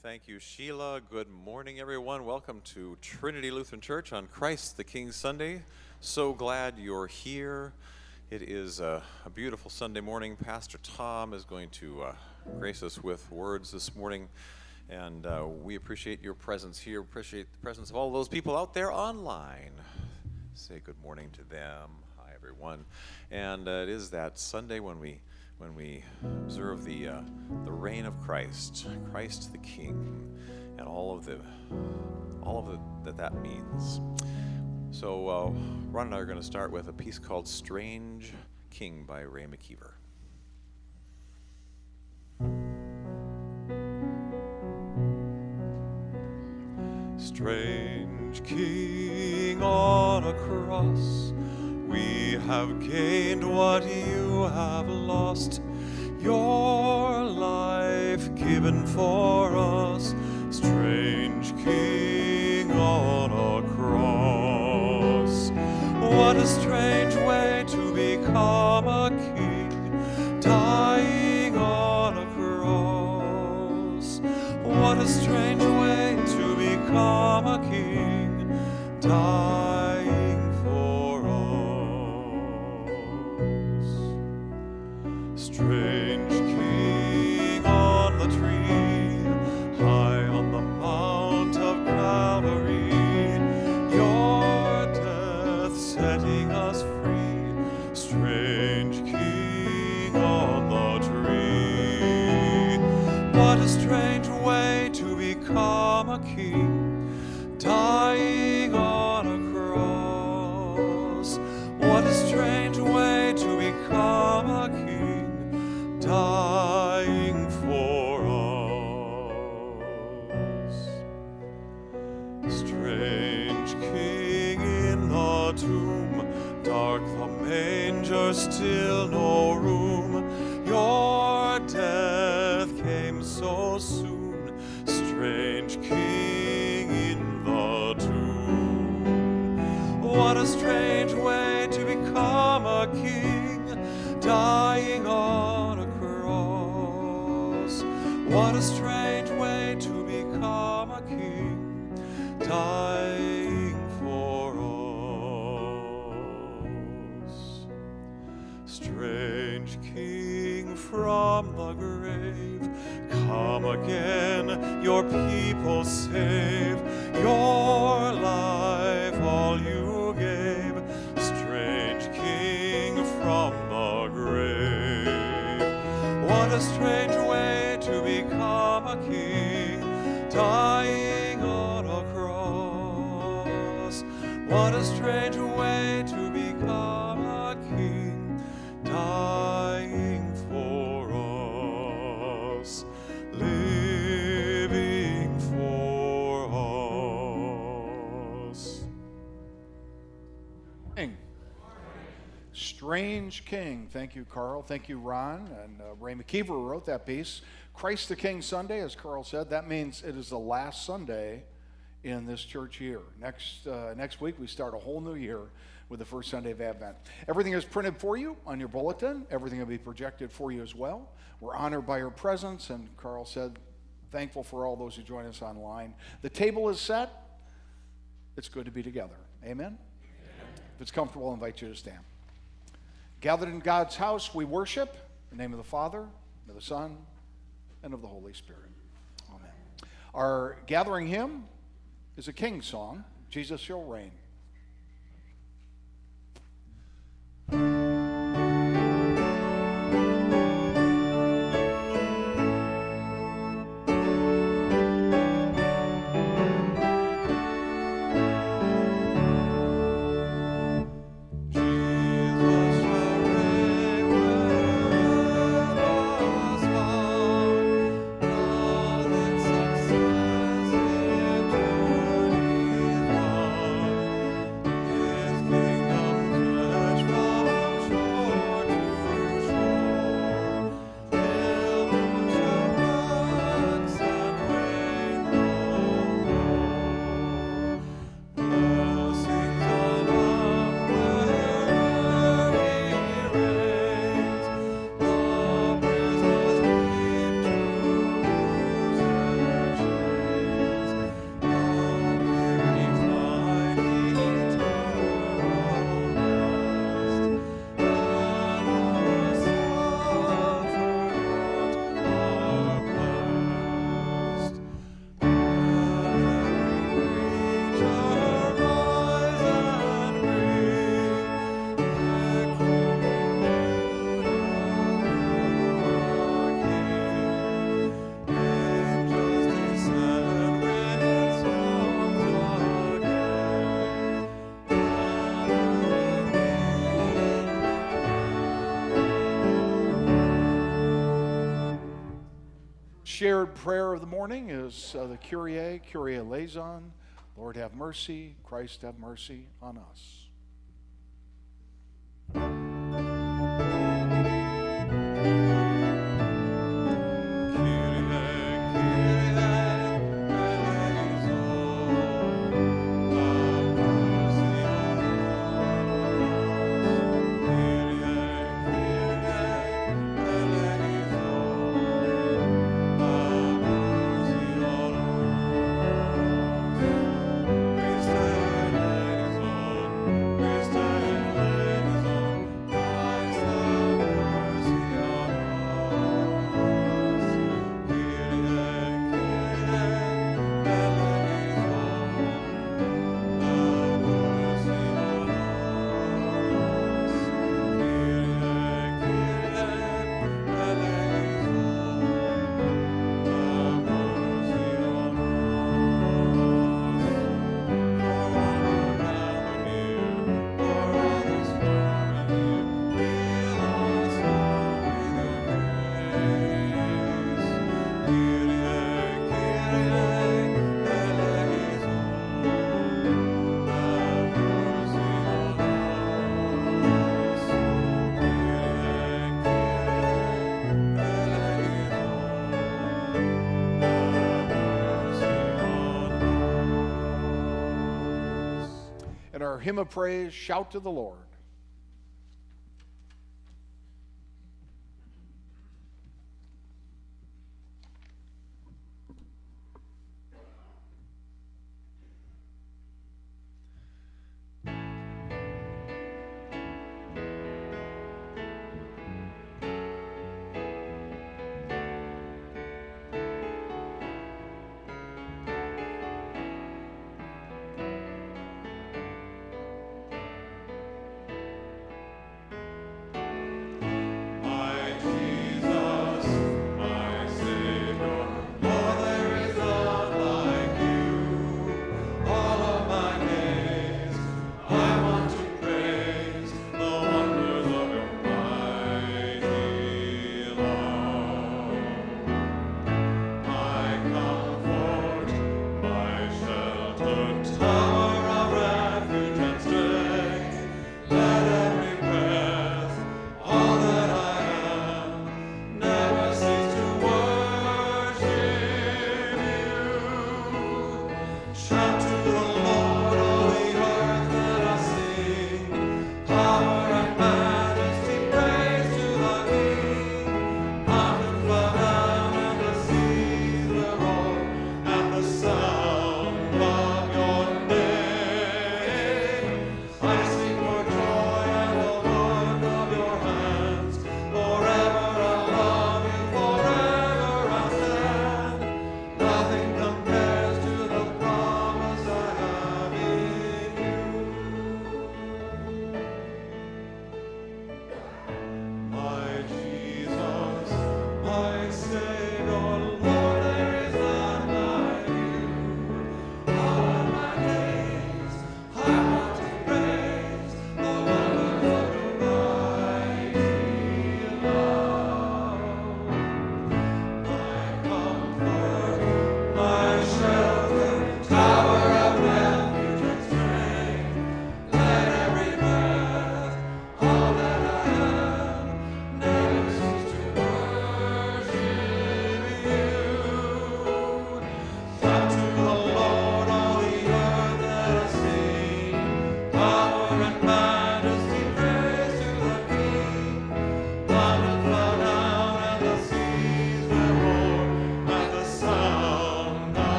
Thank you, Sheila. Good morning, everyone. Welcome to Trinity Lutheran Church on Christ the King Sunday. So glad you're here. It is a, a beautiful Sunday morning. Pastor Tom is going to uh, grace us with words this morning. And uh, we appreciate your presence here, appreciate the presence of all those people out there online. Say good morning to them. Hi, everyone. And uh, it is that Sunday when we when we observe the, uh, the reign of Christ, Christ the King, and all of the all of the, that that means. So uh, Ron and I are going to start with a piece called "Strange King" by Ray McKeever. Strange King on a cross we have gained what you have lost. Your life given for us, strange King on a cross. What a strange way to become a king, dying on a cross. What a strange way to become a king, dying. So soon, strange King. people say. Thank you, Carl. Thank you, Ron. And uh, Ray McKeever wrote that piece. Christ the King Sunday, as Carl said, that means it is the last Sunday in this church year. Next, uh, next week, we start a whole new year with the first Sunday of Advent. Everything is printed for you on your bulletin, everything will be projected for you as well. We're honored by your presence, and Carl said, thankful for all those who join us online. The table is set. It's good to be together. Amen? Amen. If it's comfortable, I invite you to stand. Gathered in God's house, we worship in the name of the Father, of the Son, and of the Holy Spirit. Amen. Our gathering hymn is a king song, Jesus Shall Reign. Shared prayer of the morning is uh, the Kyrie, Kyrie. Lord have mercy, Christ have mercy on us. Our hymn of praise, Shout to the Lord.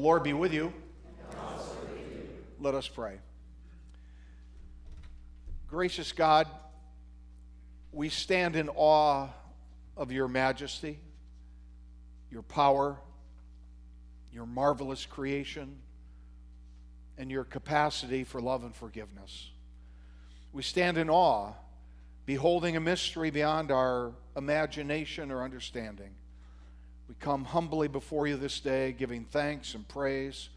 Lord be with you. Let us pray. Gracious God, we stand in awe of your majesty, your power, your marvelous creation, and your capacity for love and forgiveness. We stand in awe, beholding a mystery beyond our imagination or understanding. We come humbly before you this day, giving thanks and praise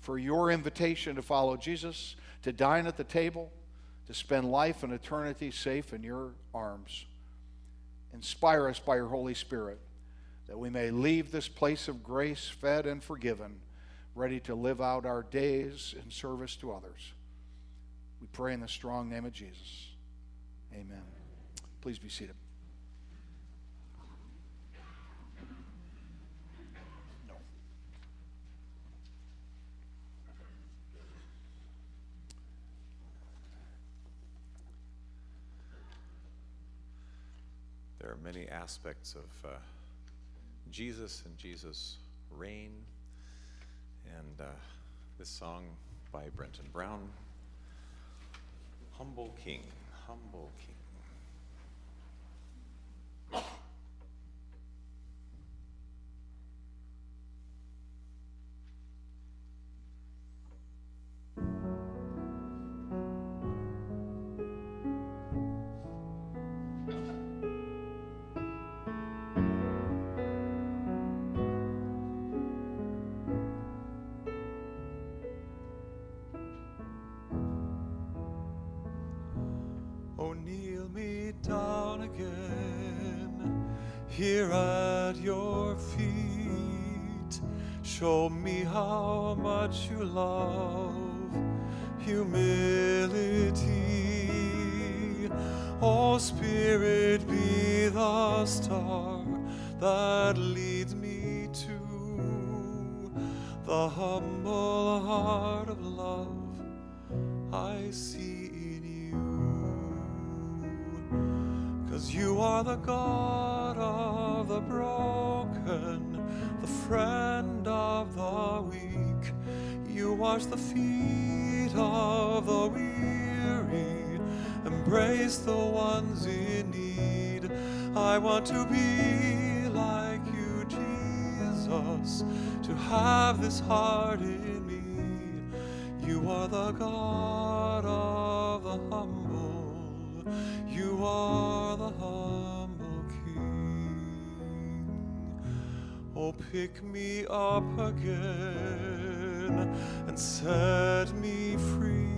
for your invitation to follow Jesus, to dine at the table, to spend life and eternity safe in your arms. Inspire us by your Holy Spirit that we may leave this place of grace fed and forgiven, ready to live out our days in service to others. We pray in the strong name of Jesus. Amen. Please be seated. There are many aspects of uh, Jesus and Jesus' reign. And uh, this song by Brenton Brown Humble King, Humble King. Love humility. Oh, Spirit, be the star that leads me to the humble heart of love I see in you. Cause you are the God wash the feet of the weary, embrace the ones in need. I want to be like you, Jesus, to have this heart in me. You are the God of the humble. You are the humble King. Oh, pick me up again and set me free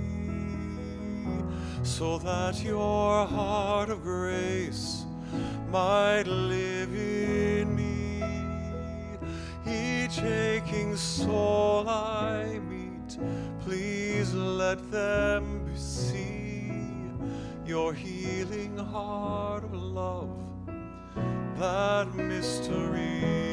so that your heart of grace might live in me. Each aching soul I meet, please let them see your healing heart of love, that mystery.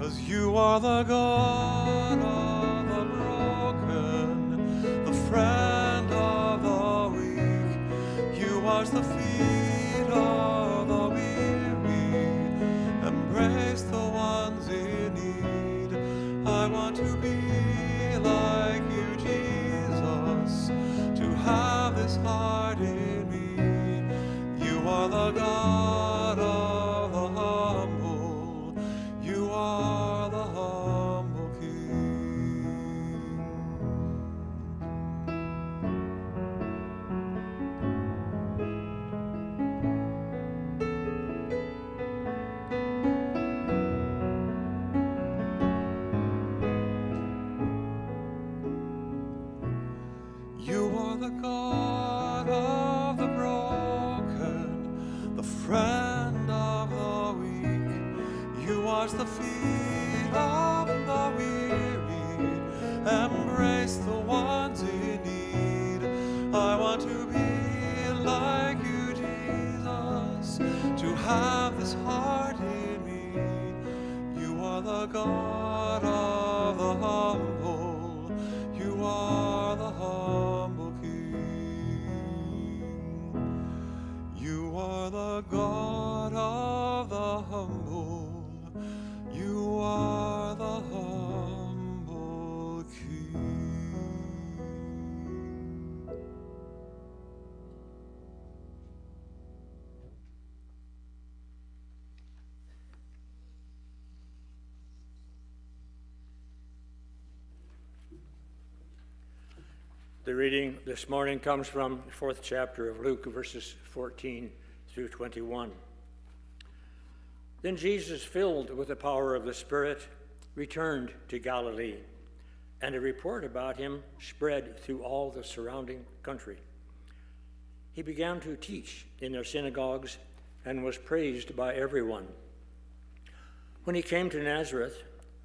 Cause you are the God of the broken, the friend of the weak. You wash the feet You The reading this morning comes from the fourth chapter of Luke, verses 14 through 21. Then Jesus, filled with the power of the Spirit, returned to Galilee, and a report about him spread through all the surrounding country. He began to teach in their synagogues and was praised by everyone. When he came to Nazareth,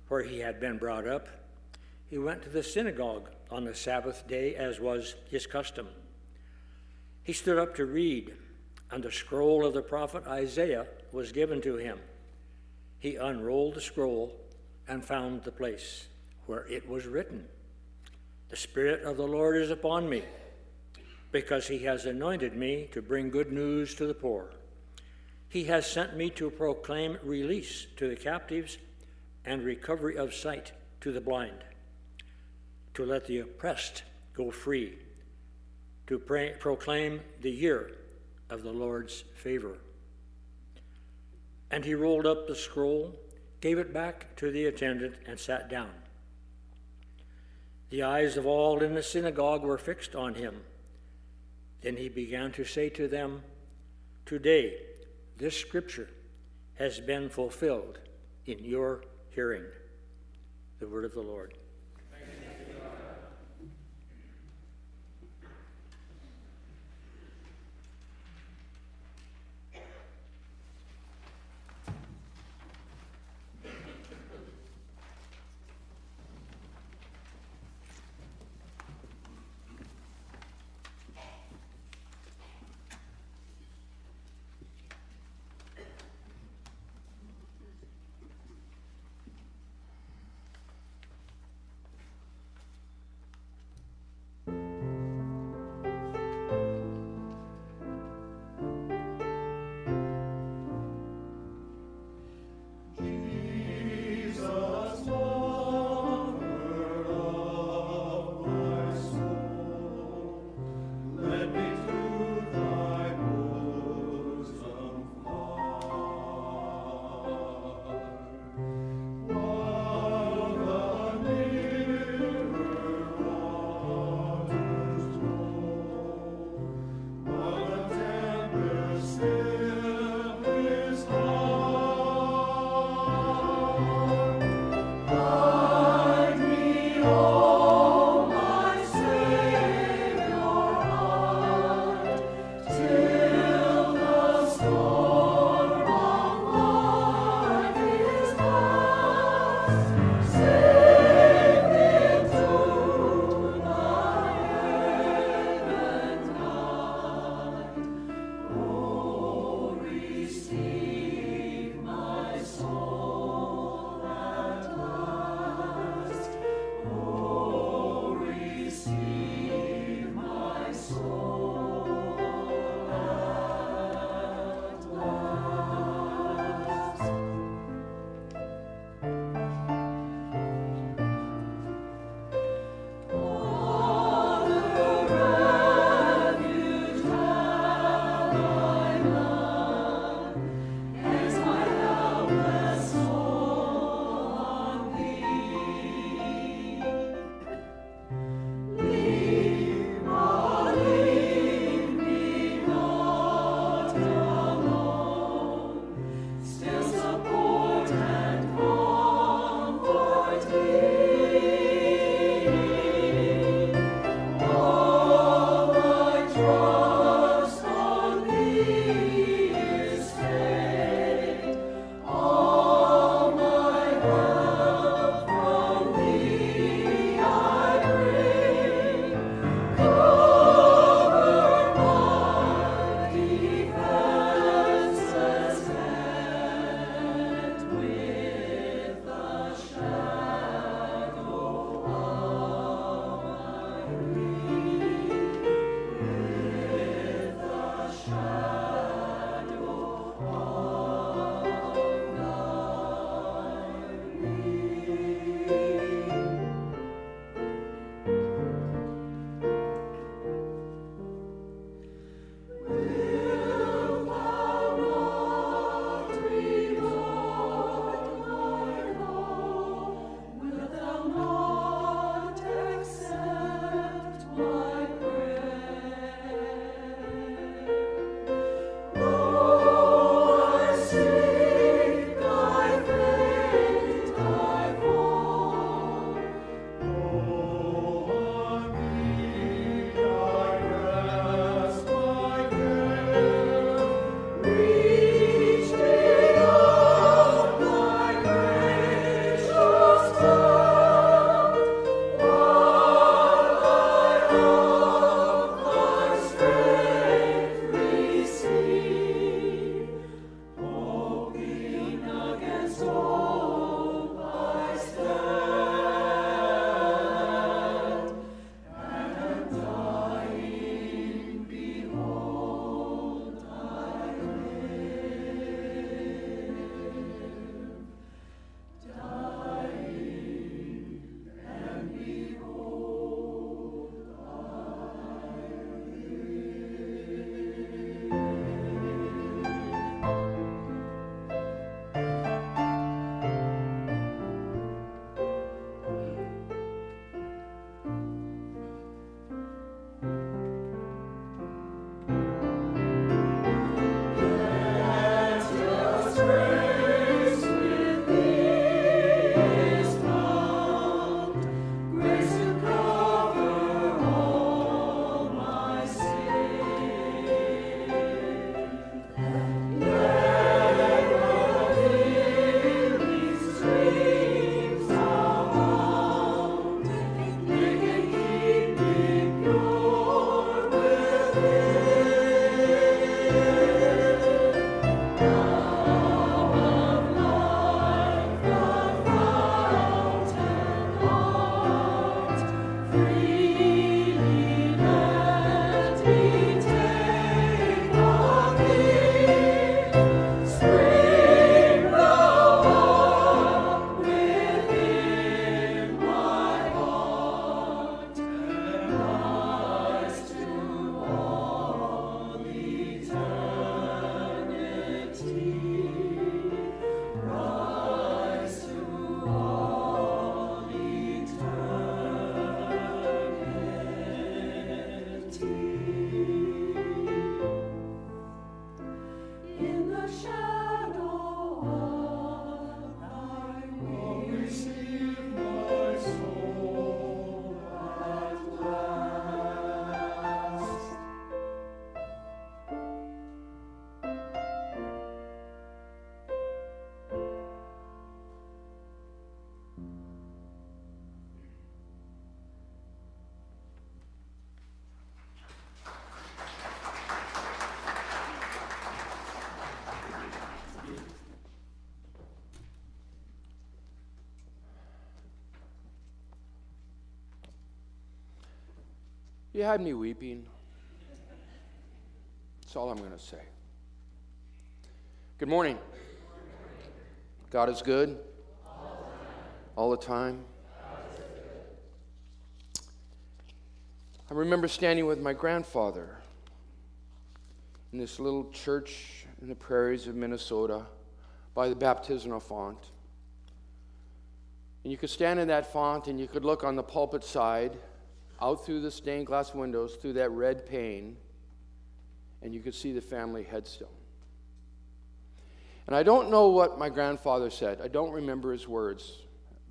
where he had been brought up, he went to the synagogue on the Sabbath day, as was his custom. He stood up to read, and the scroll of the prophet Isaiah was given to him. He unrolled the scroll and found the place where it was written The Spirit of the Lord is upon me, because he has anointed me to bring good news to the poor. He has sent me to proclaim release to the captives and recovery of sight to the blind, to let the oppressed go free, to pray, proclaim the year of the Lord's favor. And he rolled up the scroll, gave it back to the attendant, and sat down. The eyes of all in the synagogue were fixed on him. Then he began to say to them, Today, this scripture has been fulfilled in your hearing. The word of the Lord. You had me weeping. That's all I'm going to say. Good morning. God is good all the time. I remember standing with my grandfather in this little church in the prairies of Minnesota by the baptismal font. And you could stand in that font and you could look on the pulpit side out through the stained glass windows through that red pane and you could see the family headstone. And I don't know what my grandfather said. I don't remember his words.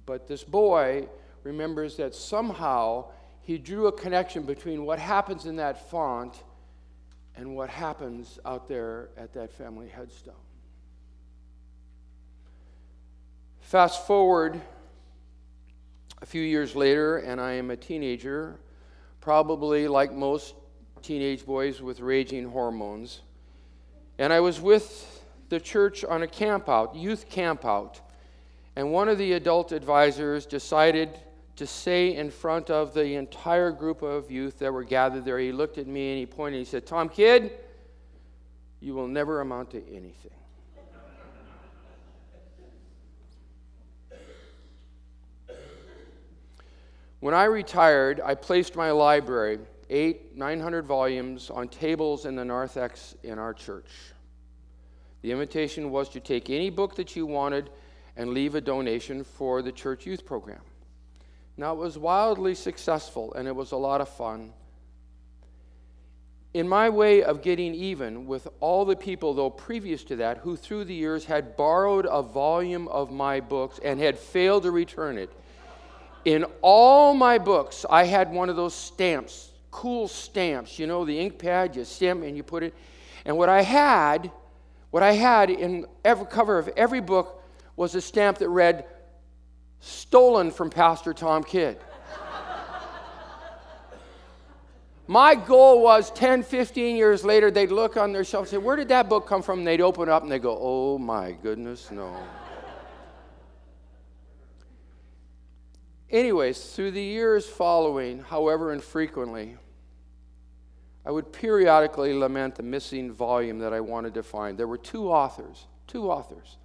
But this boy remembers that somehow he drew a connection between what happens in that font and what happens out there at that family headstone. Fast forward a few years later, and I am a teenager, probably like most teenage boys with raging hormones. And I was with the church on a campout, youth campout. And one of the adult advisors decided to say in front of the entire group of youth that were gathered there, he looked at me and he pointed he said, Tom, kid, you will never amount to anything. When I retired, I placed my library, eight, 900 volumes, on tables in the narthex in our church. The invitation was to take any book that you wanted and leave a donation for the church youth program. Now, it was wildly successful and it was a lot of fun. In my way of getting even with all the people, though, previous to that, who through the years had borrowed a volume of my books and had failed to return it, in all my books, I had one of those stamps, cool stamps, you know, the ink pad, you stamp and you put it. And what I had what I had in every cover of every book was a stamp that read, Stolen from Pastor Tom Kidd. My goal was 10, 15 years later, they'd look on their shelf and say, Where did that book come from? And they'd open it up and they'd go, Oh my goodness, no. Anyways, through the years following, however infrequently, I would periodically lament the missing volume that I wanted to find. There were two authors, two authors,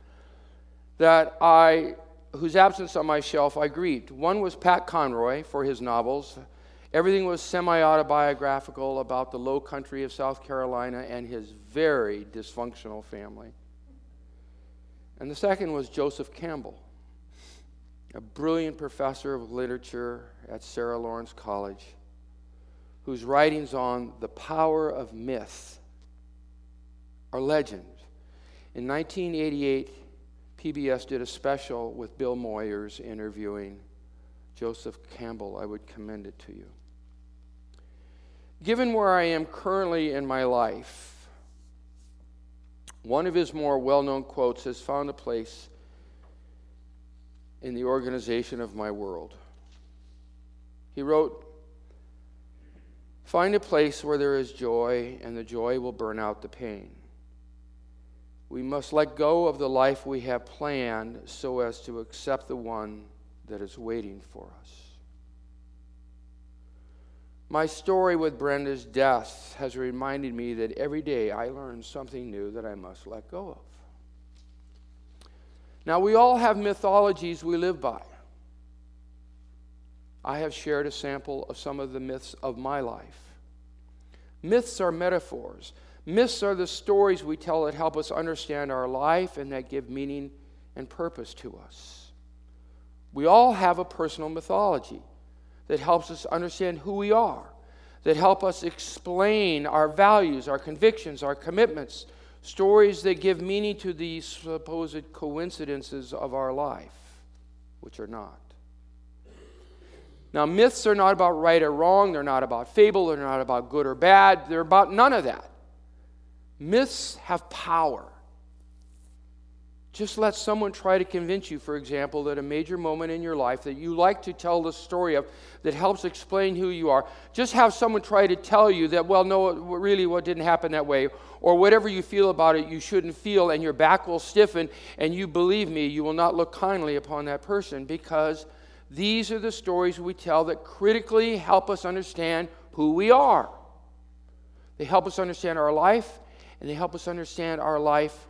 that I, whose absence on my shelf I grieved. One was Pat Conroy for his novels. Everything was semi autobiographical about the low country of South Carolina and his very dysfunctional family. And the second was Joseph Campbell, a brilliant professor of literature at Sarah Lawrence College whose writings on the power of myth are legend. In 1988, PBS did a special with Bill Moyers interviewing Joseph Campbell. I would commend it to you. Given where I am currently in my life, one of his more well known quotes has found a place in the organization of my world. He wrote, Find a place where there is joy, and the joy will burn out the pain. We must let go of the life we have planned so as to accept the one that is waiting for us. My story with Brenda's death has reminded me that every day I learn something new that I must let go of. Now, we all have mythologies we live by. I have shared a sample of some of the myths of my life. Myths are metaphors. Myths are the stories we tell that help us understand our life and that give meaning and purpose to us. We all have a personal mythology that helps us understand who we are, that help us explain our values, our convictions, our commitments, stories that give meaning to these supposed coincidences of our life, which are not. Now, myths are not about right or wrong, they're not about fable, they're not about good or bad, they're about none of that. Myths have power. Just let someone try to convince you, for example, that a major moment in your life that you like to tell the story of that helps explain who you are. Just have someone try to tell you that, well, no, really, what didn't happen that way, or whatever you feel about it, you shouldn't feel, and your back will stiffen, and you believe me, you will not look kindly upon that person because these are the stories we tell that critically help us understand who we are. They help us understand our life, and they help us understand our life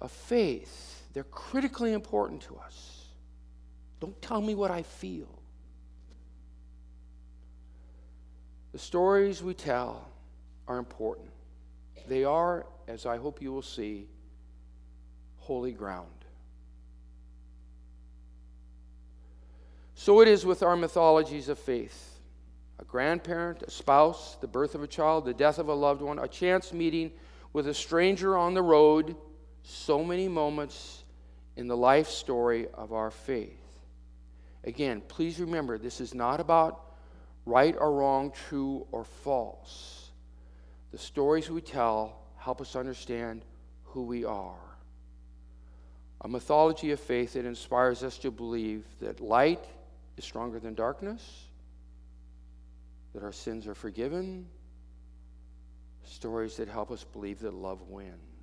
of faith. They're critically important to us. Don't tell me what I feel. The stories we tell are important. They are, as I hope you will see, holy ground. So it is with our mythologies of faith a grandparent, a spouse, the birth of a child, the death of a loved one, a chance meeting with a stranger on the road, so many moments in the life story of our faith. Again, please remember this is not about right or wrong, true or false. The stories we tell help us understand who we are. A mythology of faith that inspires us to believe that light is stronger than darkness that our sins are forgiven, stories that help us believe that love wins.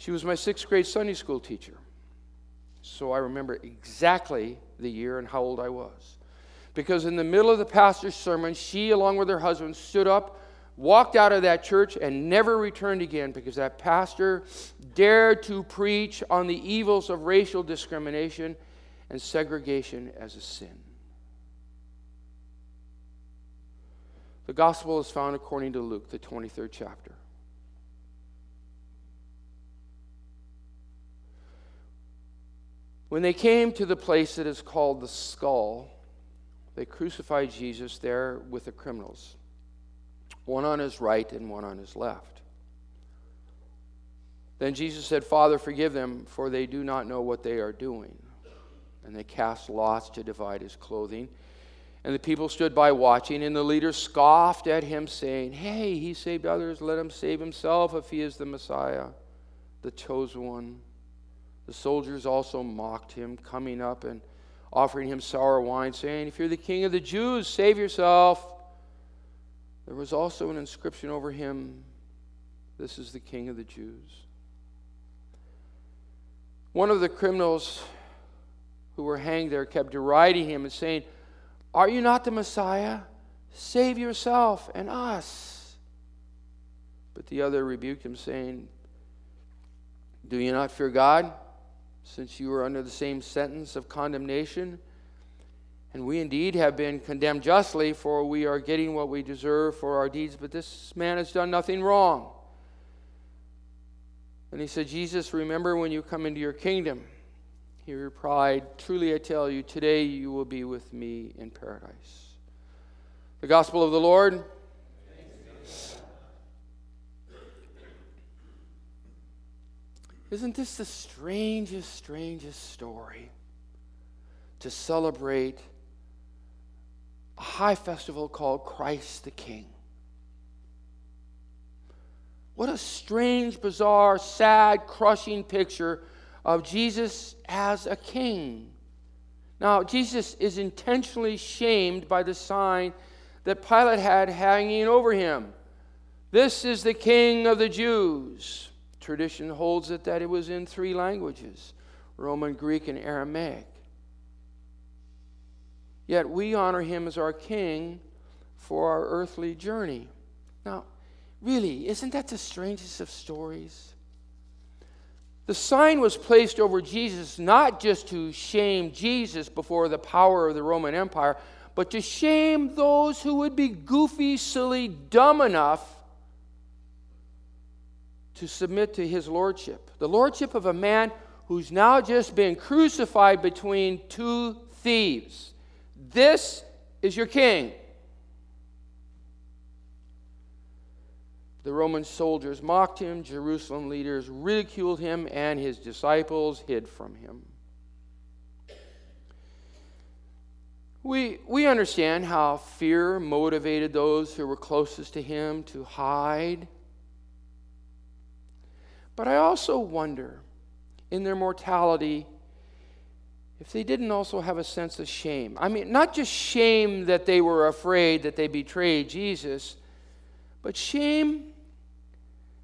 She was my sixth grade Sunday school teacher, so I remember exactly the year and how old I was. Because in the middle of the pastor's sermon, she, along with her husband, stood up, walked out of that church, and never returned again because that pastor dared to preach on the evils of racial discrimination and segregation as a sin. The gospel is found according to Luke, the 23rd chapter. When they came to the place that is called the skull, they crucified Jesus there with the criminals, one on his right and one on his left. Then Jesus said, Father, forgive them, for they do not know what they are doing. And they cast lots to divide his clothing. And the people stood by watching, and the leaders scoffed at him, saying, Hey, he saved others, let him save himself if he is the Messiah, the chosen one. The soldiers also mocked him, coming up and offering him sour wine, saying, If you're the king of the Jews, save yourself. There was also an inscription over him This is the king of the Jews. One of the criminals who were hanged there kept deriding him and saying, are you not the Messiah? Save yourself and us. But the other rebuked him, saying, Do you not fear God, since you are under the same sentence of condemnation? And we indeed have been condemned justly, for we are getting what we deserve for our deeds, but this man has done nothing wrong. And he said, Jesus, remember when you come into your kingdom. He replied, Truly I tell you, today you will be with me in paradise. The gospel of the Lord. Isn't this the strangest, strangest story to celebrate a high festival called Christ the King? What a strange, bizarre, sad, crushing picture of Jesus as a king. Now, Jesus is intentionally shamed by the sign that Pilate had hanging over him. This is the king of the Jews. Tradition holds it that it was in three languages Roman, Greek, and Aramaic. Yet we honor him as our king for our earthly journey. Now, really, isn't that the strangest of stories? The sign was placed over Jesus not just to shame Jesus before the power of the Roman Empire, but to shame those who would be goofy, silly, dumb enough to submit to his lordship. The lordship of a man who's now just been crucified between two thieves. This is your king. The Roman soldiers mocked him, Jerusalem leaders ridiculed him, and his disciples hid from him. We, we understand how fear motivated those who were closest to him to hide. But I also wonder, in their mortality, if they didn't also have a sense of shame. I mean, not just shame that they were afraid that they betrayed Jesus, but shame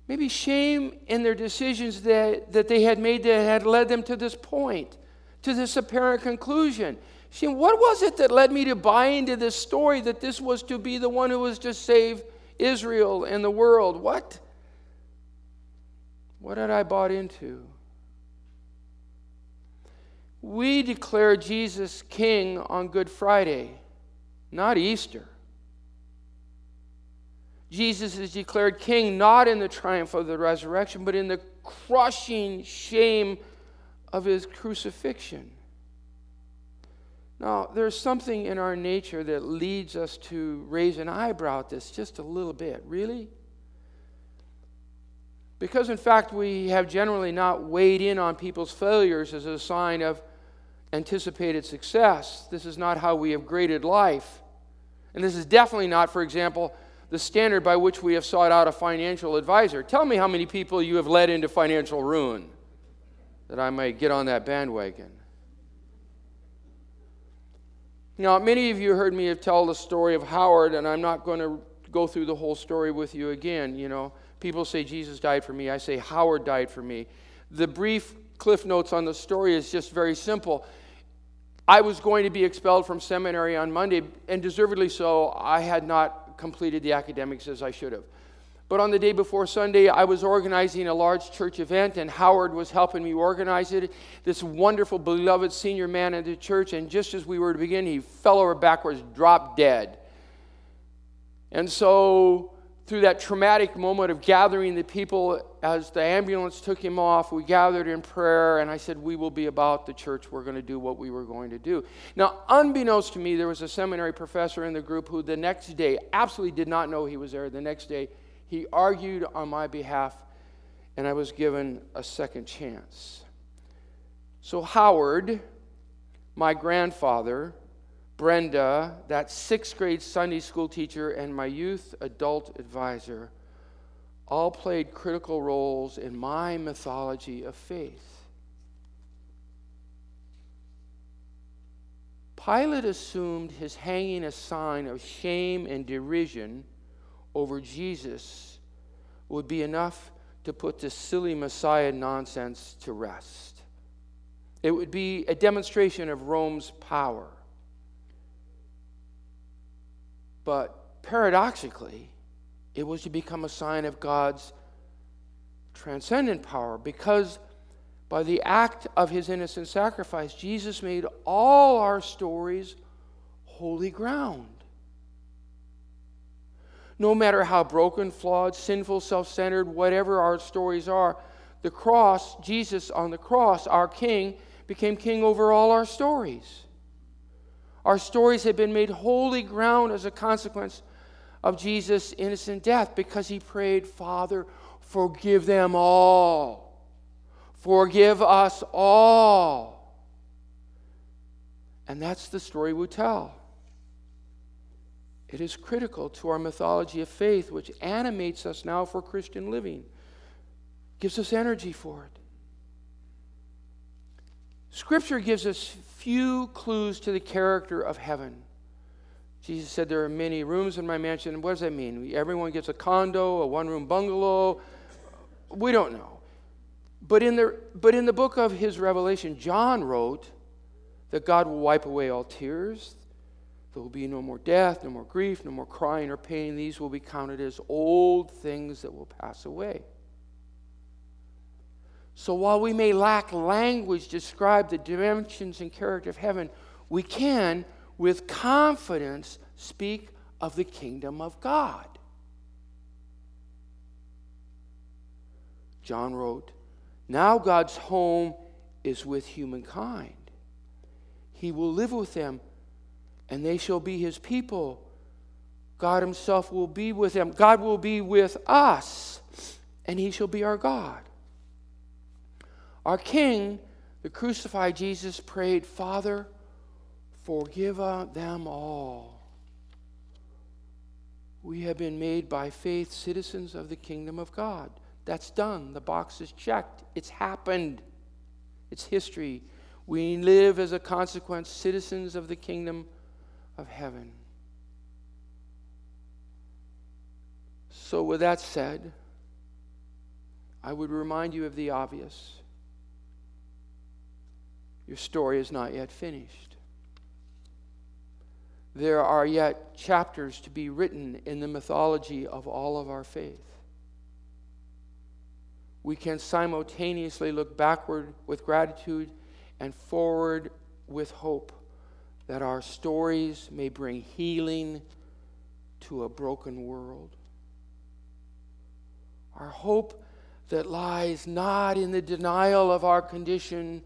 maybe shame in their decisions that, that they had made that had led them to this point, to this apparent conclusion. Shame, what was it that led me to buy into this story that this was to be the one who was to save Israel and the world? What? What had I bought into? We declare Jesus King on Good Friday, not Easter. Jesus is declared king not in the triumph of the resurrection, but in the crushing shame of his crucifixion. Now, there's something in our nature that leads us to raise an eyebrow at this just a little bit. Really? Because, in fact, we have generally not weighed in on people's failures as a sign of anticipated success. This is not how we have graded life. And this is definitely not, for example, the standard by which we have sought out a financial advisor. Tell me how many people you have led into financial ruin that I might get on that bandwagon. Now, many of you heard me tell the story of Howard, and I'm not going to go through the whole story with you again. You know, people say Jesus died for me. I say Howard died for me. The brief cliff notes on the story is just very simple. I was going to be expelled from seminary on Monday, and deservedly so. I had not completed the academics as I should have. But on the day before Sunday, I was organizing a large church event, and Howard was helping me organize it. This wonderful, beloved senior man in the church, and just as we were to begin, he fell over backwards, dropped dead. And so, through that traumatic moment of gathering the people, as the ambulance took him off, we gathered in prayer, and I said, We will be about the church. We're going to do what we were going to do. Now, unbeknownst to me, there was a seminary professor in the group who the next day absolutely did not know he was there. The next day, he argued on my behalf, and I was given a second chance. So, Howard, my grandfather, Brenda, that sixth grade Sunday school teacher, and my youth adult advisor all played critical roles in my mythology of faith. Pilate assumed his hanging a sign of shame and derision over Jesus would be enough to put this silly Messiah nonsense to rest. It would be a demonstration of Rome's power. But paradoxically, it was to become a sign of God's transcendent power because by the act of his innocent sacrifice, Jesus made all our stories holy ground no matter how broken, flawed, sinful, self centered, whatever our stories are, the cross, Jesus on the cross, our King, became King over all our stories. Our stories have been made holy ground as a consequence of Jesus' innocent death because he prayed, Father, forgive them all. Forgive us all. And that's the story we tell. It is critical to our mythology of faith, which animates us now for Christian living, gives us energy for it. Scripture gives us few clues to the character of heaven. Jesus said, There are many rooms in my mansion. What does that mean? Everyone gets a condo, a one room bungalow. We don't know. But in, the, but in the book of his revelation, John wrote that God will wipe away all tears, there will be no more death, no more grief, no more crying or pain. These will be counted as old things that will pass away. So while we may lack language to describe the dimensions and character of heaven, we can, with confidence, speak of the kingdom of God. John wrote, Now God's home is with humankind. He will live with them and they shall be his people. God himself will be with them. God will be with us, and he shall be our God. Our King, the crucified Jesus, prayed, Father, forgive uh, them all. We have been made by faith citizens of the kingdom of God. That's done. The box is checked. It's happened. It's history. We live as a consequence citizens of the kingdom of heaven. So, with that said, I would remind you of the obvious. Your story is not yet finished. there are yet chapters to be written in the mythology of all of our faith. We can simultaneously look backward with gratitude and forward with hope that our stories may bring healing to a broken world. Our hope that lies not in the denial of our condition,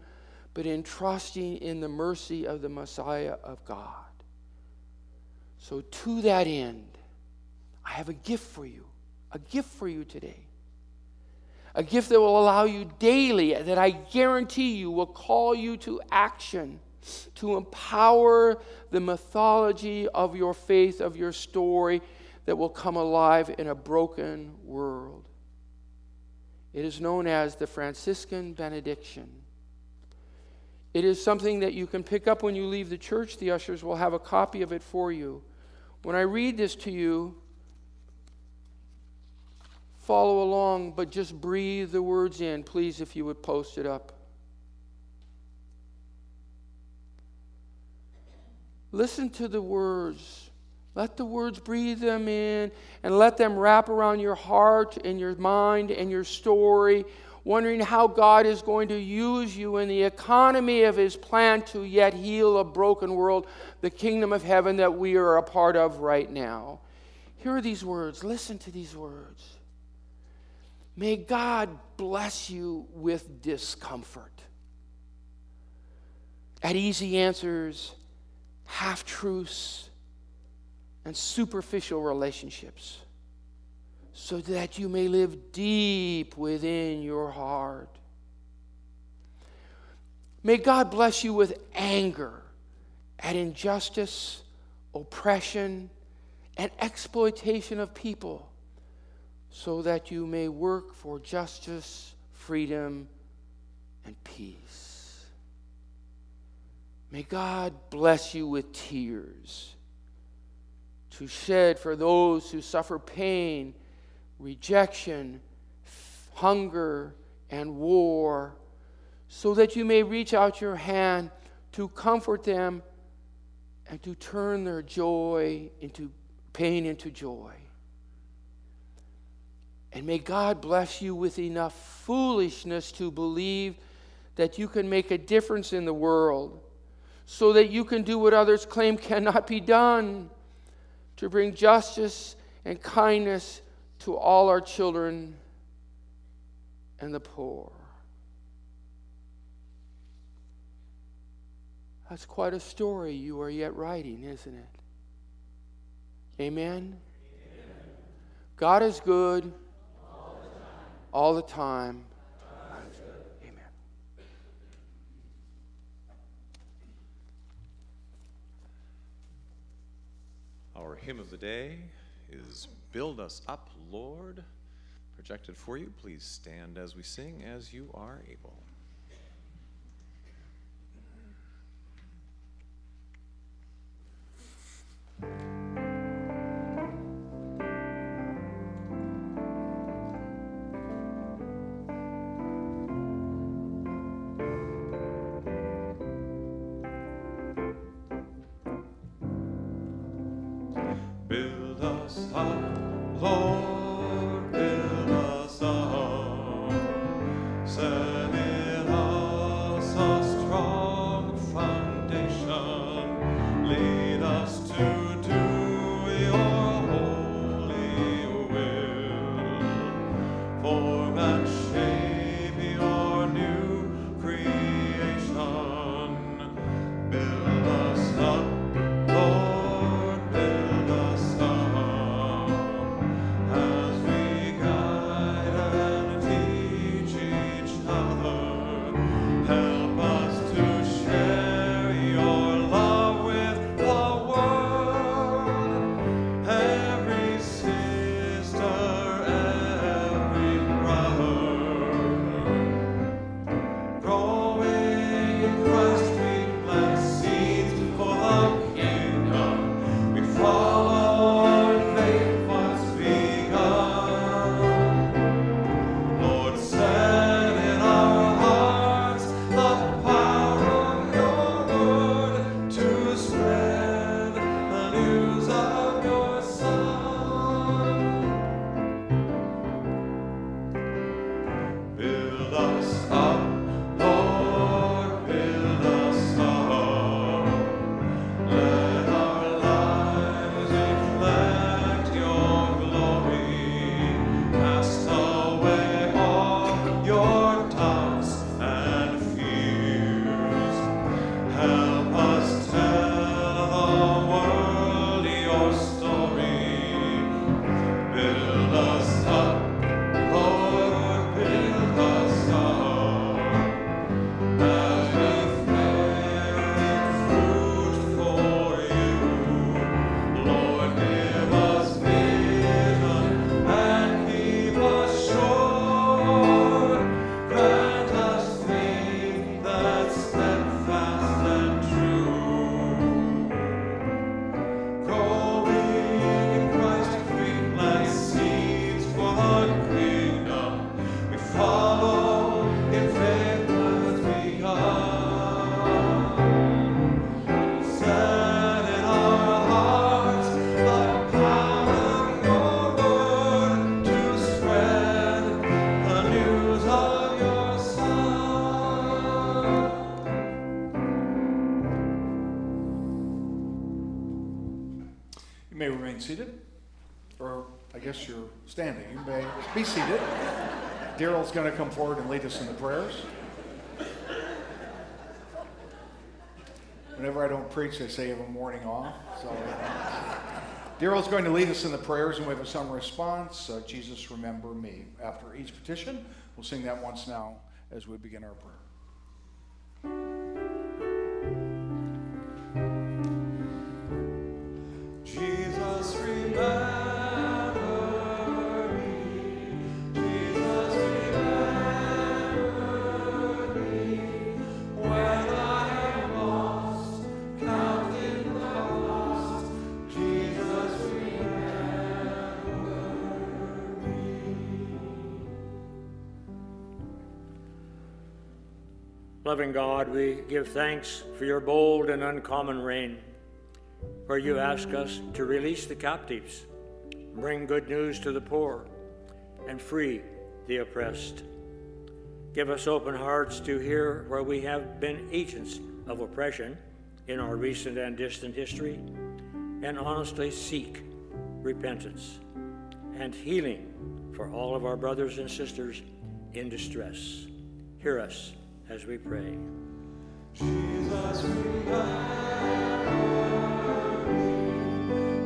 but in trusting in the mercy of the Messiah of God. So, to that end, I have a gift for you, a gift for you today. A gift that will allow you daily, that I guarantee you will call you to action, to empower the mythology of your faith, of your story that will come alive in a broken world. It is known as the Franciscan benediction. It is something that you can pick up when you leave the church. The ushers will have a copy of it for you. When I read this to you, follow along, but just breathe the words in, please, if you would post it up. Listen to the words. Let the words breathe them in and let them wrap around your heart and your mind and your story, wondering how God is going to use you in the economy of His plan to yet heal a broken world, the kingdom of heaven that we are a part of right now. Hear these words. Listen to these words. May God bless you with discomfort. At easy answers, half truths, and superficial relationships, so that you may live deep within your heart. May God bless you with anger at injustice, oppression, and exploitation of people, so that you may work for justice, freedom, and peace. May God bless you with tears to shed for those who suffer pain, rejection, hunger, and war, so that you may reach out your hand to comfort them and to turn their joy into pain into joy. And may God bless you with enough foolishness to believe that you can make a difference in the world so that you can do what others claim cannot be done to bring justice and kindness to all our children and the poor. That's quite a story you are yet writing, isn't it? Amen? Amen. God is good all the time. All the time. Our hymn of the day is Build Us Up, Lord. Projected for you. Please stand as we sing as you are able. Lord, build seated, or I guess you're standing. You may be seated. Daryl's going to come forward and lead us in the prayers. Whenever I don't preach, they say you have a morning off. So Daryl's going to lead us in the prayers, and we have a song response. Uh, Jesus, remember me. After each petition, we'll sing that once now as we begin our prayer. Loving God, we give thanks for your bold and uncommon reign, where you ask us to release the captives, bring good news to the poor, and free the oppressed. Give us open hearts to hear where we have been agents of oppression in our recent and distant history, and honestly seek repentance and healing for all of our brothers and sisters in distress. Hear us as we pray. Jesus,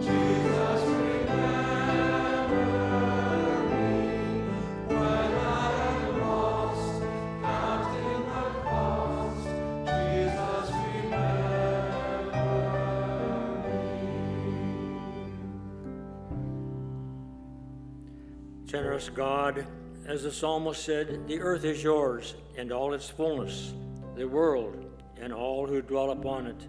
Jesus, remember me. When I lost, God the cross, Jesus, remember me. Generous God, as the psalmist said, the earth is yours and all its fullness, the world and all who dwell upon it.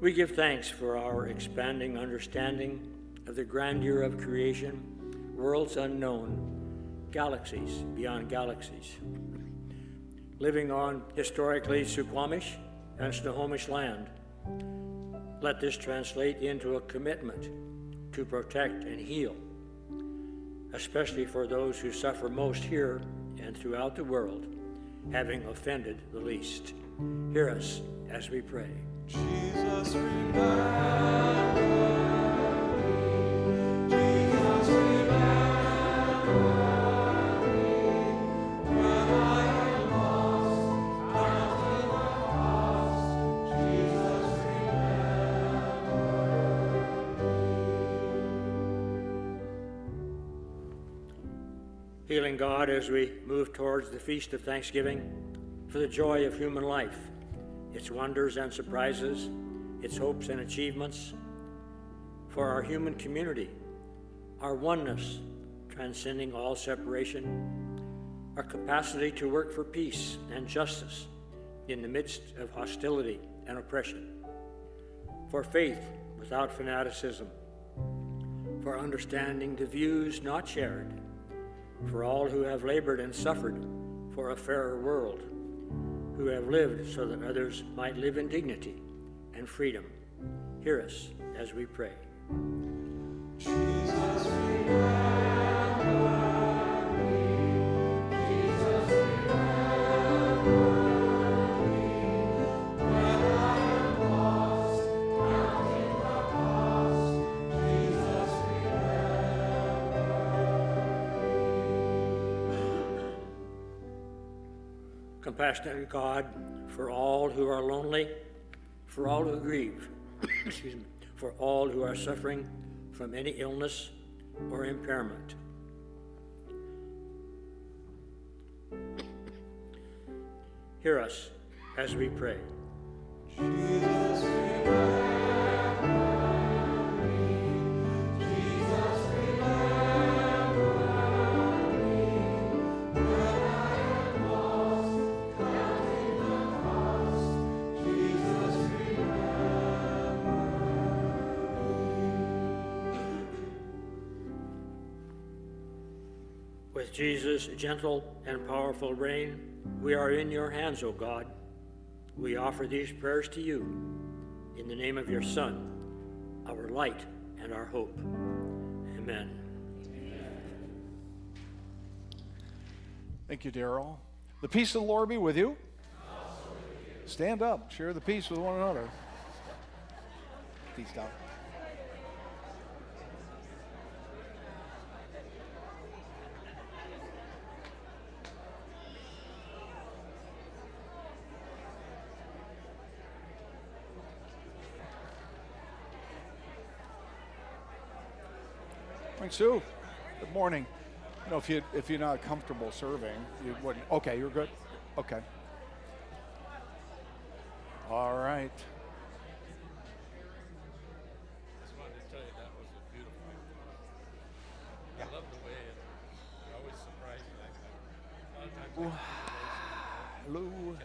We give thanks for our expanding understanding of the grandeur of creation, worlds unknown, galaxies beyond galaxies. Living on historically Suquamish and Snohomish land, let this translate into a commitment to protect and heal especially for those who suffer most here and throughout the world, having offended the least. Hear us as we pray. Jesus, remember. Healing God as we move towards the feast of Thanksgiving for the joy of human life, its wonders and surprises, its hopes and achievements, for our human community, our oneness, transcending all separation, our capacity to work for peace and justice in the midst of hostility and oppression, for faith without fanaticism, for understanding the views not shared for all who have labored and suffered for a fairer world, who have lived so that others might live in dignity and freedom. Hear us as we pray. Compassionate God, for all who are lonely, for all who grieve, excuse me, for all who are suffering from any illness or impairment. Hear us as we pray. Jesus' gentle and powerful reign, we are in your hands, O God. We offer these prayers to you in the name of your Son, our light and our hope. Amen. Thank you, Daryl. The peace of the Lord be with you. Stand up, share the peace with one another. Peace out. Sue. Good morning. You know, if you if you're not comfortable serving, you wouldn't. Okay, you're good. Okay. All right. just wanted to tell you that was a beautiful. I love the way it, it always surprises me like that. A lot of times I Hello.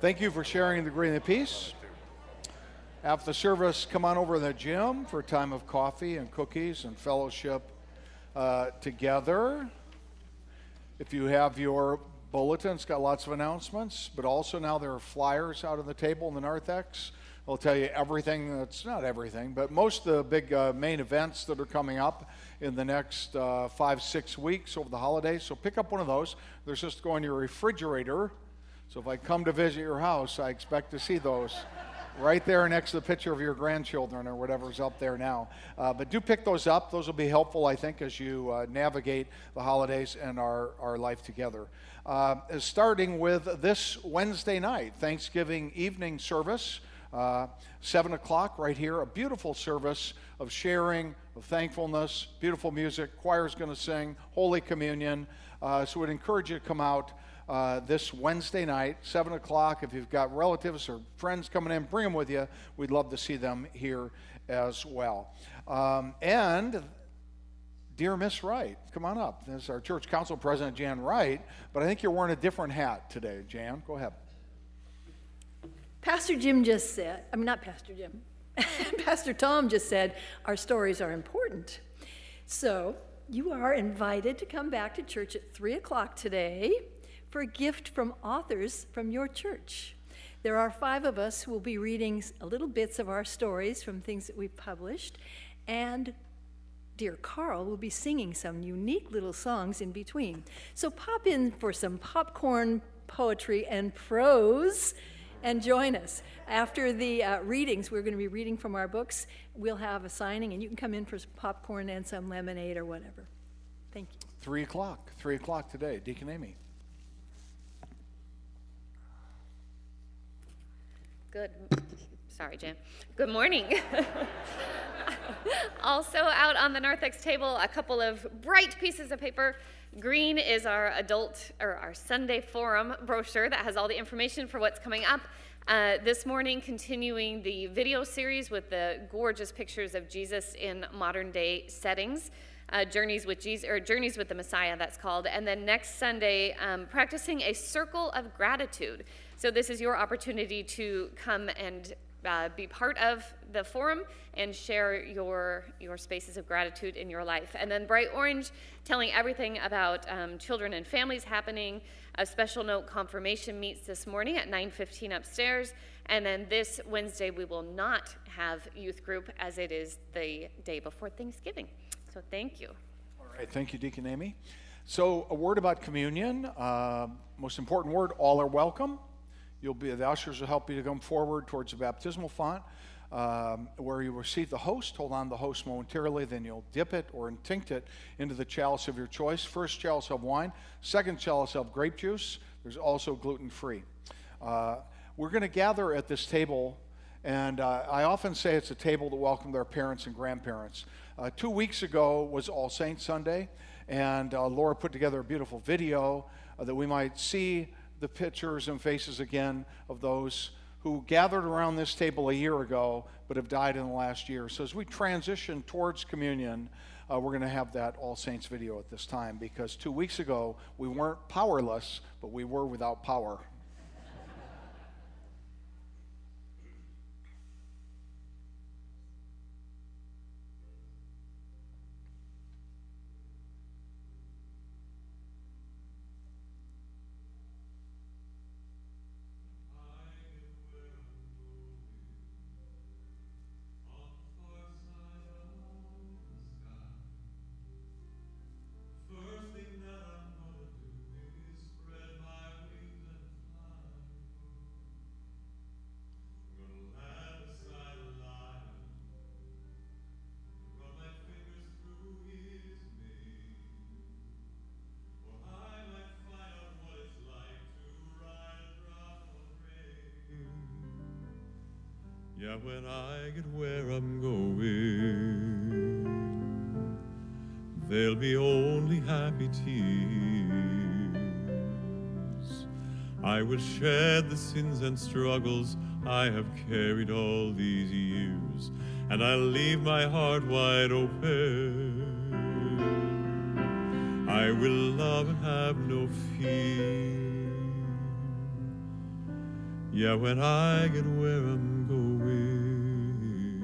Thank you for sharing the grain of peace. After the service, come on over to the gym for a time of coffee and cookies and fellowship uh, together. If you have your bulletin, it's got lots of announcements, but also now there are flyers out on the table in the narthex. I'll tell you everything that's not everything, but most of the big uh, main events that are coming up in the next uh, five, six weeks over the holidays. So pick up one of those. There's just go in your refrigerator. So if I come to visit your house, I expect to see those right there next to the picture of your grandchildren or whatever's up there now. Uh, but do pick those up. Those will be helpful, I think, as you uh, navigate the holidays and our, our life together. Uh, starting with this Wednesday night, Thanksgiving evening service. Uh, 7 o'clock right here, a beautiful service of sharing, of thankfulness, beautiful music. Choir's going to sing, Holy Communion. Uh, so we'd encourage you to come out uh, this Wednesday night, 7 o'clock. If you've got relatives or friends coming in, bring them with you. We'd love to see them here as well. Um, and Dear Miss Wright, come on up. This is our church council president, Jan Wright, but I think you're wearing a different hat today, Jan. Go ahead. Pastor Jim just said, I mean, not Pastor Jim, Pastor Tom just said, our stories are important. So you are invited to come back to church at 3 o'clock today for a gift from authors from your church. There are five of us who will be reading little bits of our stories from things that we've published, and dear Carl will be singing some unique little songs in between. So pop in for some popcorn poetry and prose and join us. After the uh, readings, we're going to be reading from our books. We'll have a signing, and you can come in for some popcorn and some lemonade or whatever. Thank you. Three o'clock. Three o'clock today. Deacon Amy. Good. Sorry, Jan. Good morning. also, out on the narthex table, a couple of bright pieces of paper. Green is our adult or our Sunday forum brochure that has all the information for what's coming up. Uh, this morning, continuing the video series with the gorgeous pictures of Jesus in modern day settings. Uh, journeys with Jesus or journeys with the Messiah, that's called. And then next Sunday, um, practicing a circle of gratitude. So this is your opportunity to come and uh, be part of the forum and share your, your spaces of gratitude in your life. And then Bright Orange, telling everything about um, children and families happening. A special note confirmation meets this morning at 9.15 upstairs. And then this Wednesday, we will not have youth group as it is the day before Thanksgiving. So thank you. All right. Thank you, Deacon Amy. So, a word about communion. Uh, most important word all are welcome. You'll be, the ushers will help you to come forward towards the baptismal font um, where you receive the host. Hold on the host momentarily, then you'll dip it or intinct it into the chalice of your choice. First chalice of wine, second chalice of grape juice. There's also gluten free. Uh, we're going to gather at this table, and uh, I often say it's a table to welcome their parents and grandparents. Uh, two weeks ago was All Saints Sunday, and uh, Laura put together a beautiful video uh, that we might see the pictures and faces again of those who gathered around this table a year ago but have died in the last year. So as we transition towards communion, uh, we're going to have that All Saints video at this time because two weeks ago we weren't powerless, but we were without power. And struggles I have carried all these years, and I'll leave my heart wide open. I will love and have no fear. Yeah, when I get where I'm going,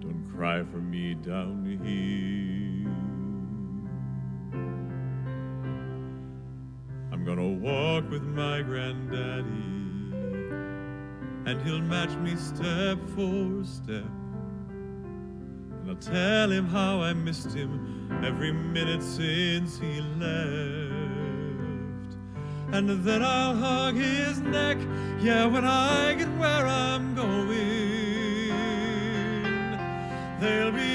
don't cry for me down here. I'm gonna walk with my granddaddy, and he'll match me step for step. And I'll tell him how I missed him every minute since he left. And then I'll hug his neck, yeah, when I get where I'm going. There'll be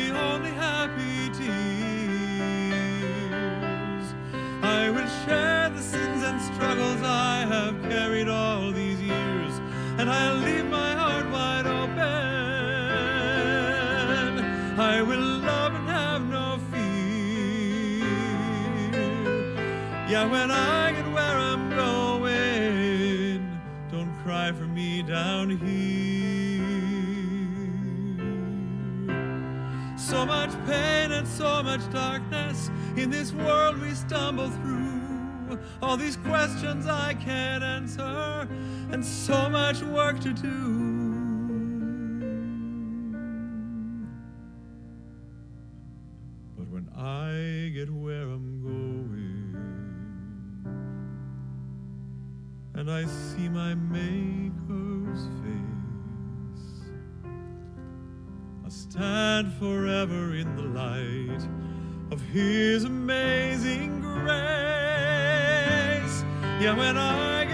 and I'll leave my heart wide open. I will love and have no fear. Yeah, when I get where I'm going, don't cry for me down here. So much pain and so much darkness in this world we stumble through. All these questions I can't answer, and so much work to do. But when I get where I'm going, and I see my Maker's face, I stand forever in the light of His amazing grace. Yeah, when I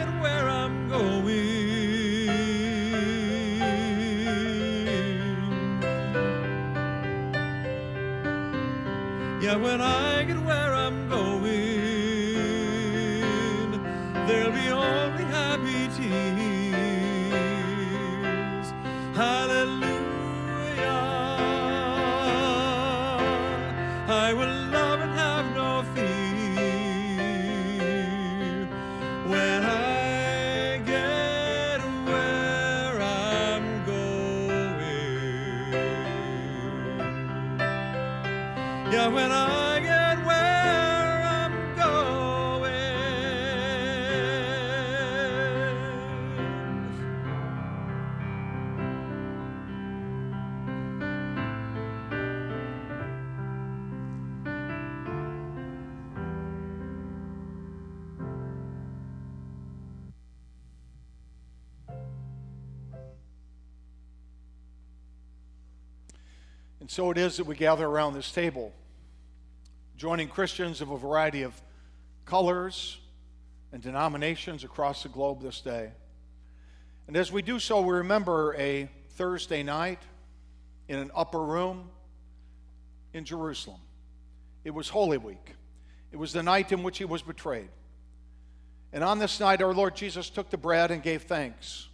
Yeah, when I get where And so it is that we gather around this table, joining Christians of a variety of colors and denominations across the globe this day. And as we do so, we remember a Thursday night in an upper room in Jerusalem. It was Holy Week. It was the night in which he was betrayed. And on this night, our Lord Jesus took the bread and gave thanks.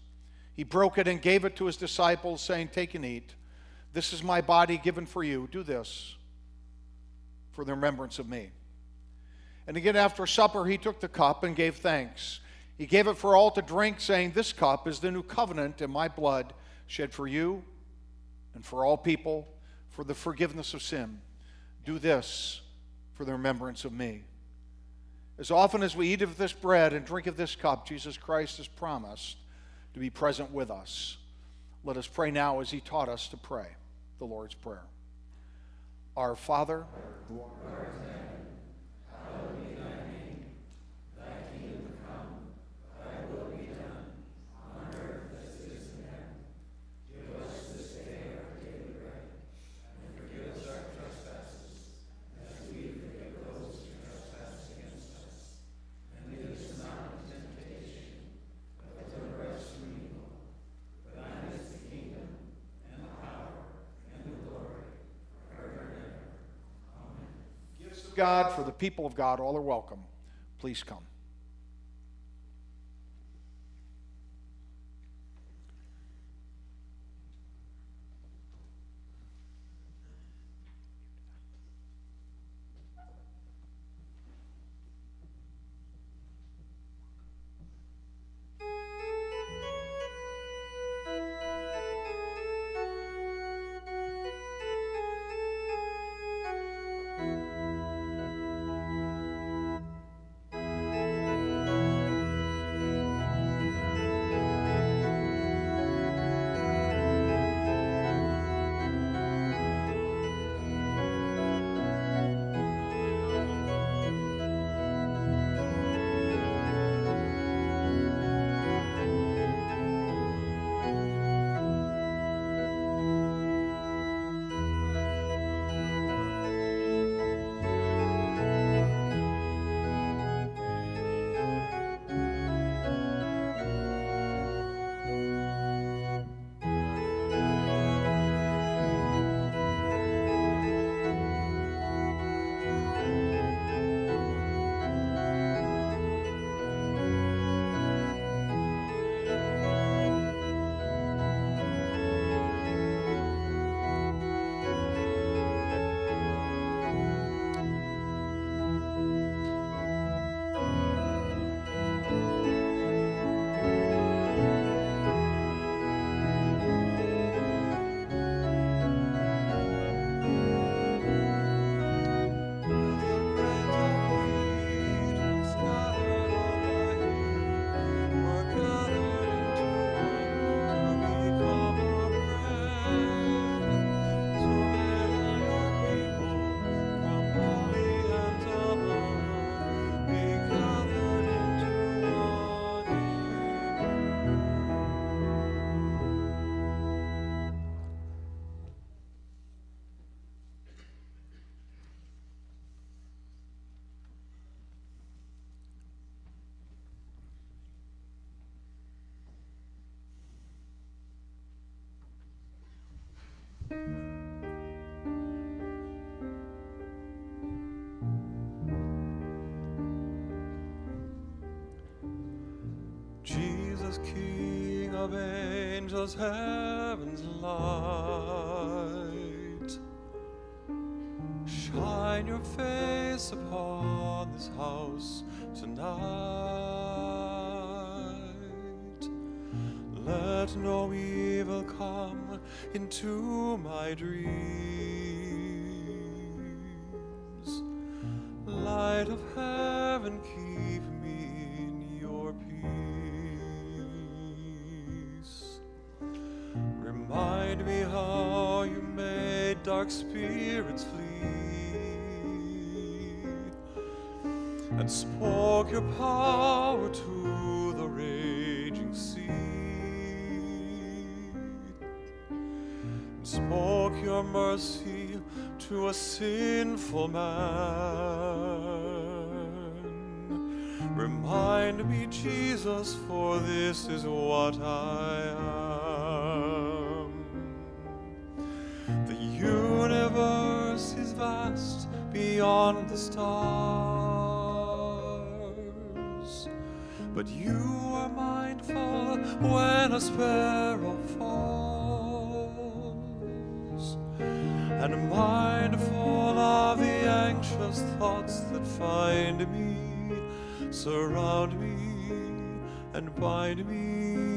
He broke it and gave it to his disciples, saying, Take and eat. This is my body given for you. Do this for the remembrance of me. And again, after supper, he took the cup and gave thanks. He gave it for all to drink, saying, This cup is the new covenant in my blood, shed for you and for all people for the forgiveness of sin. Do this for the remembrance of me. As often as we eat of this bread and drink of this cup, Jesus Christ has promised to be present with us. Let us pray now as he taught us to pray the Lord's Prayer. Our Father, who art in heaven, God for the people of God, all are welcome. Please come. Jesus, King of angels, heaven's light. Shine your face upon this house tonight. Into my dreams. Light of heaven, keep me in your peace. Remind me how you made dark spirits flee and spoke your power to your mercy to a sinful man. Remind me, Jesus, for this is what I am. The universe is vast beyond the stars. But you are mindful when a sparrow falls, and mindful of the anxious thoughts that find me, surround me, and bind me.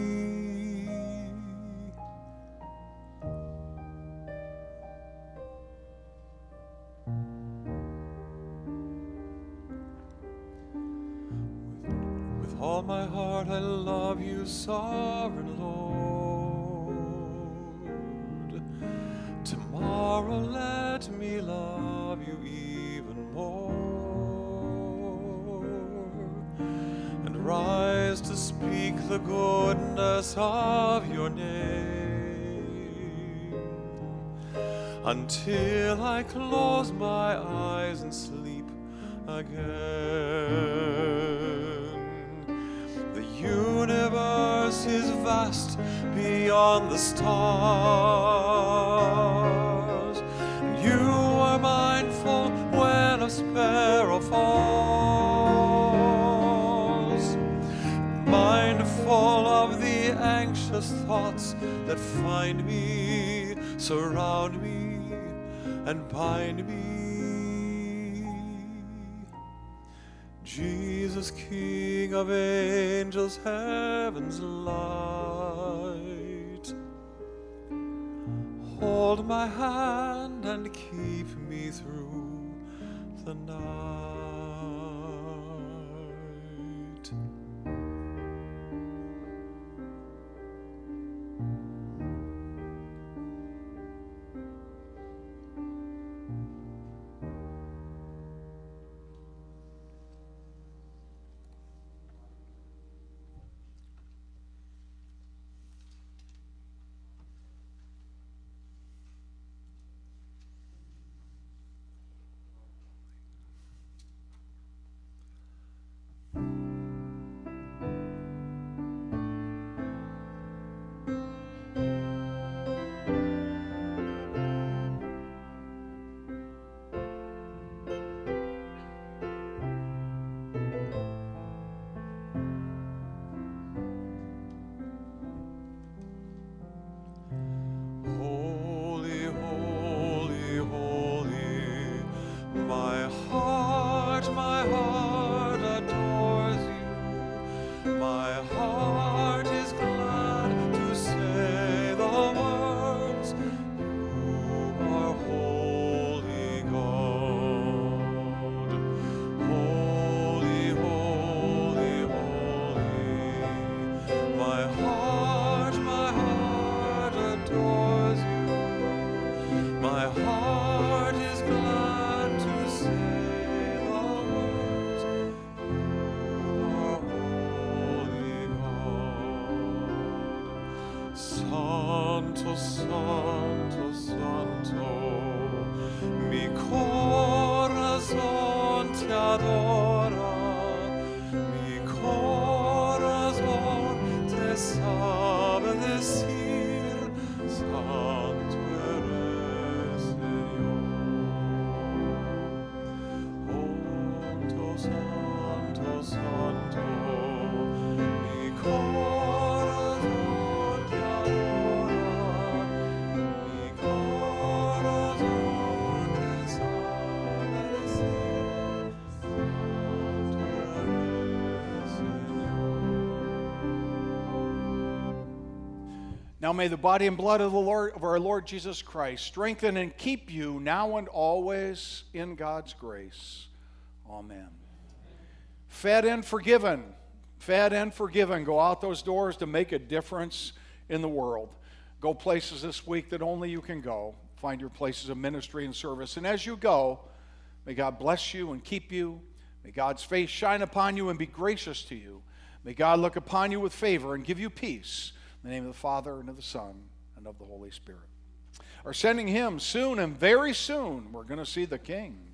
Until I close my eyes and sleep again. The universe is vast beyond the stars, you are mindful when a sparrow falls. Mindful of the anxious thoughts that find me, surround me, and bind me. Jesus, King of angels, heaven's light, hold my hand and keep me through the night. Now may the body and blood of the Lord of our Lord Jesus Christ strengthen and keep you now and always in God's grace. Amen. Fed and forgiven. Fed and forgiven. Go out those doors to make a difference in the world. Go places this week that only you can go. Find your places of ministry and service. And as you go, may God bless you and keep you. May God's face shine upon you and be gracious to you. May God look upon you with favor and give you peace. In the name of the Father, and of the Son, and of the Holy Spirit. Are sending him soon and very soon. We're going to see the King.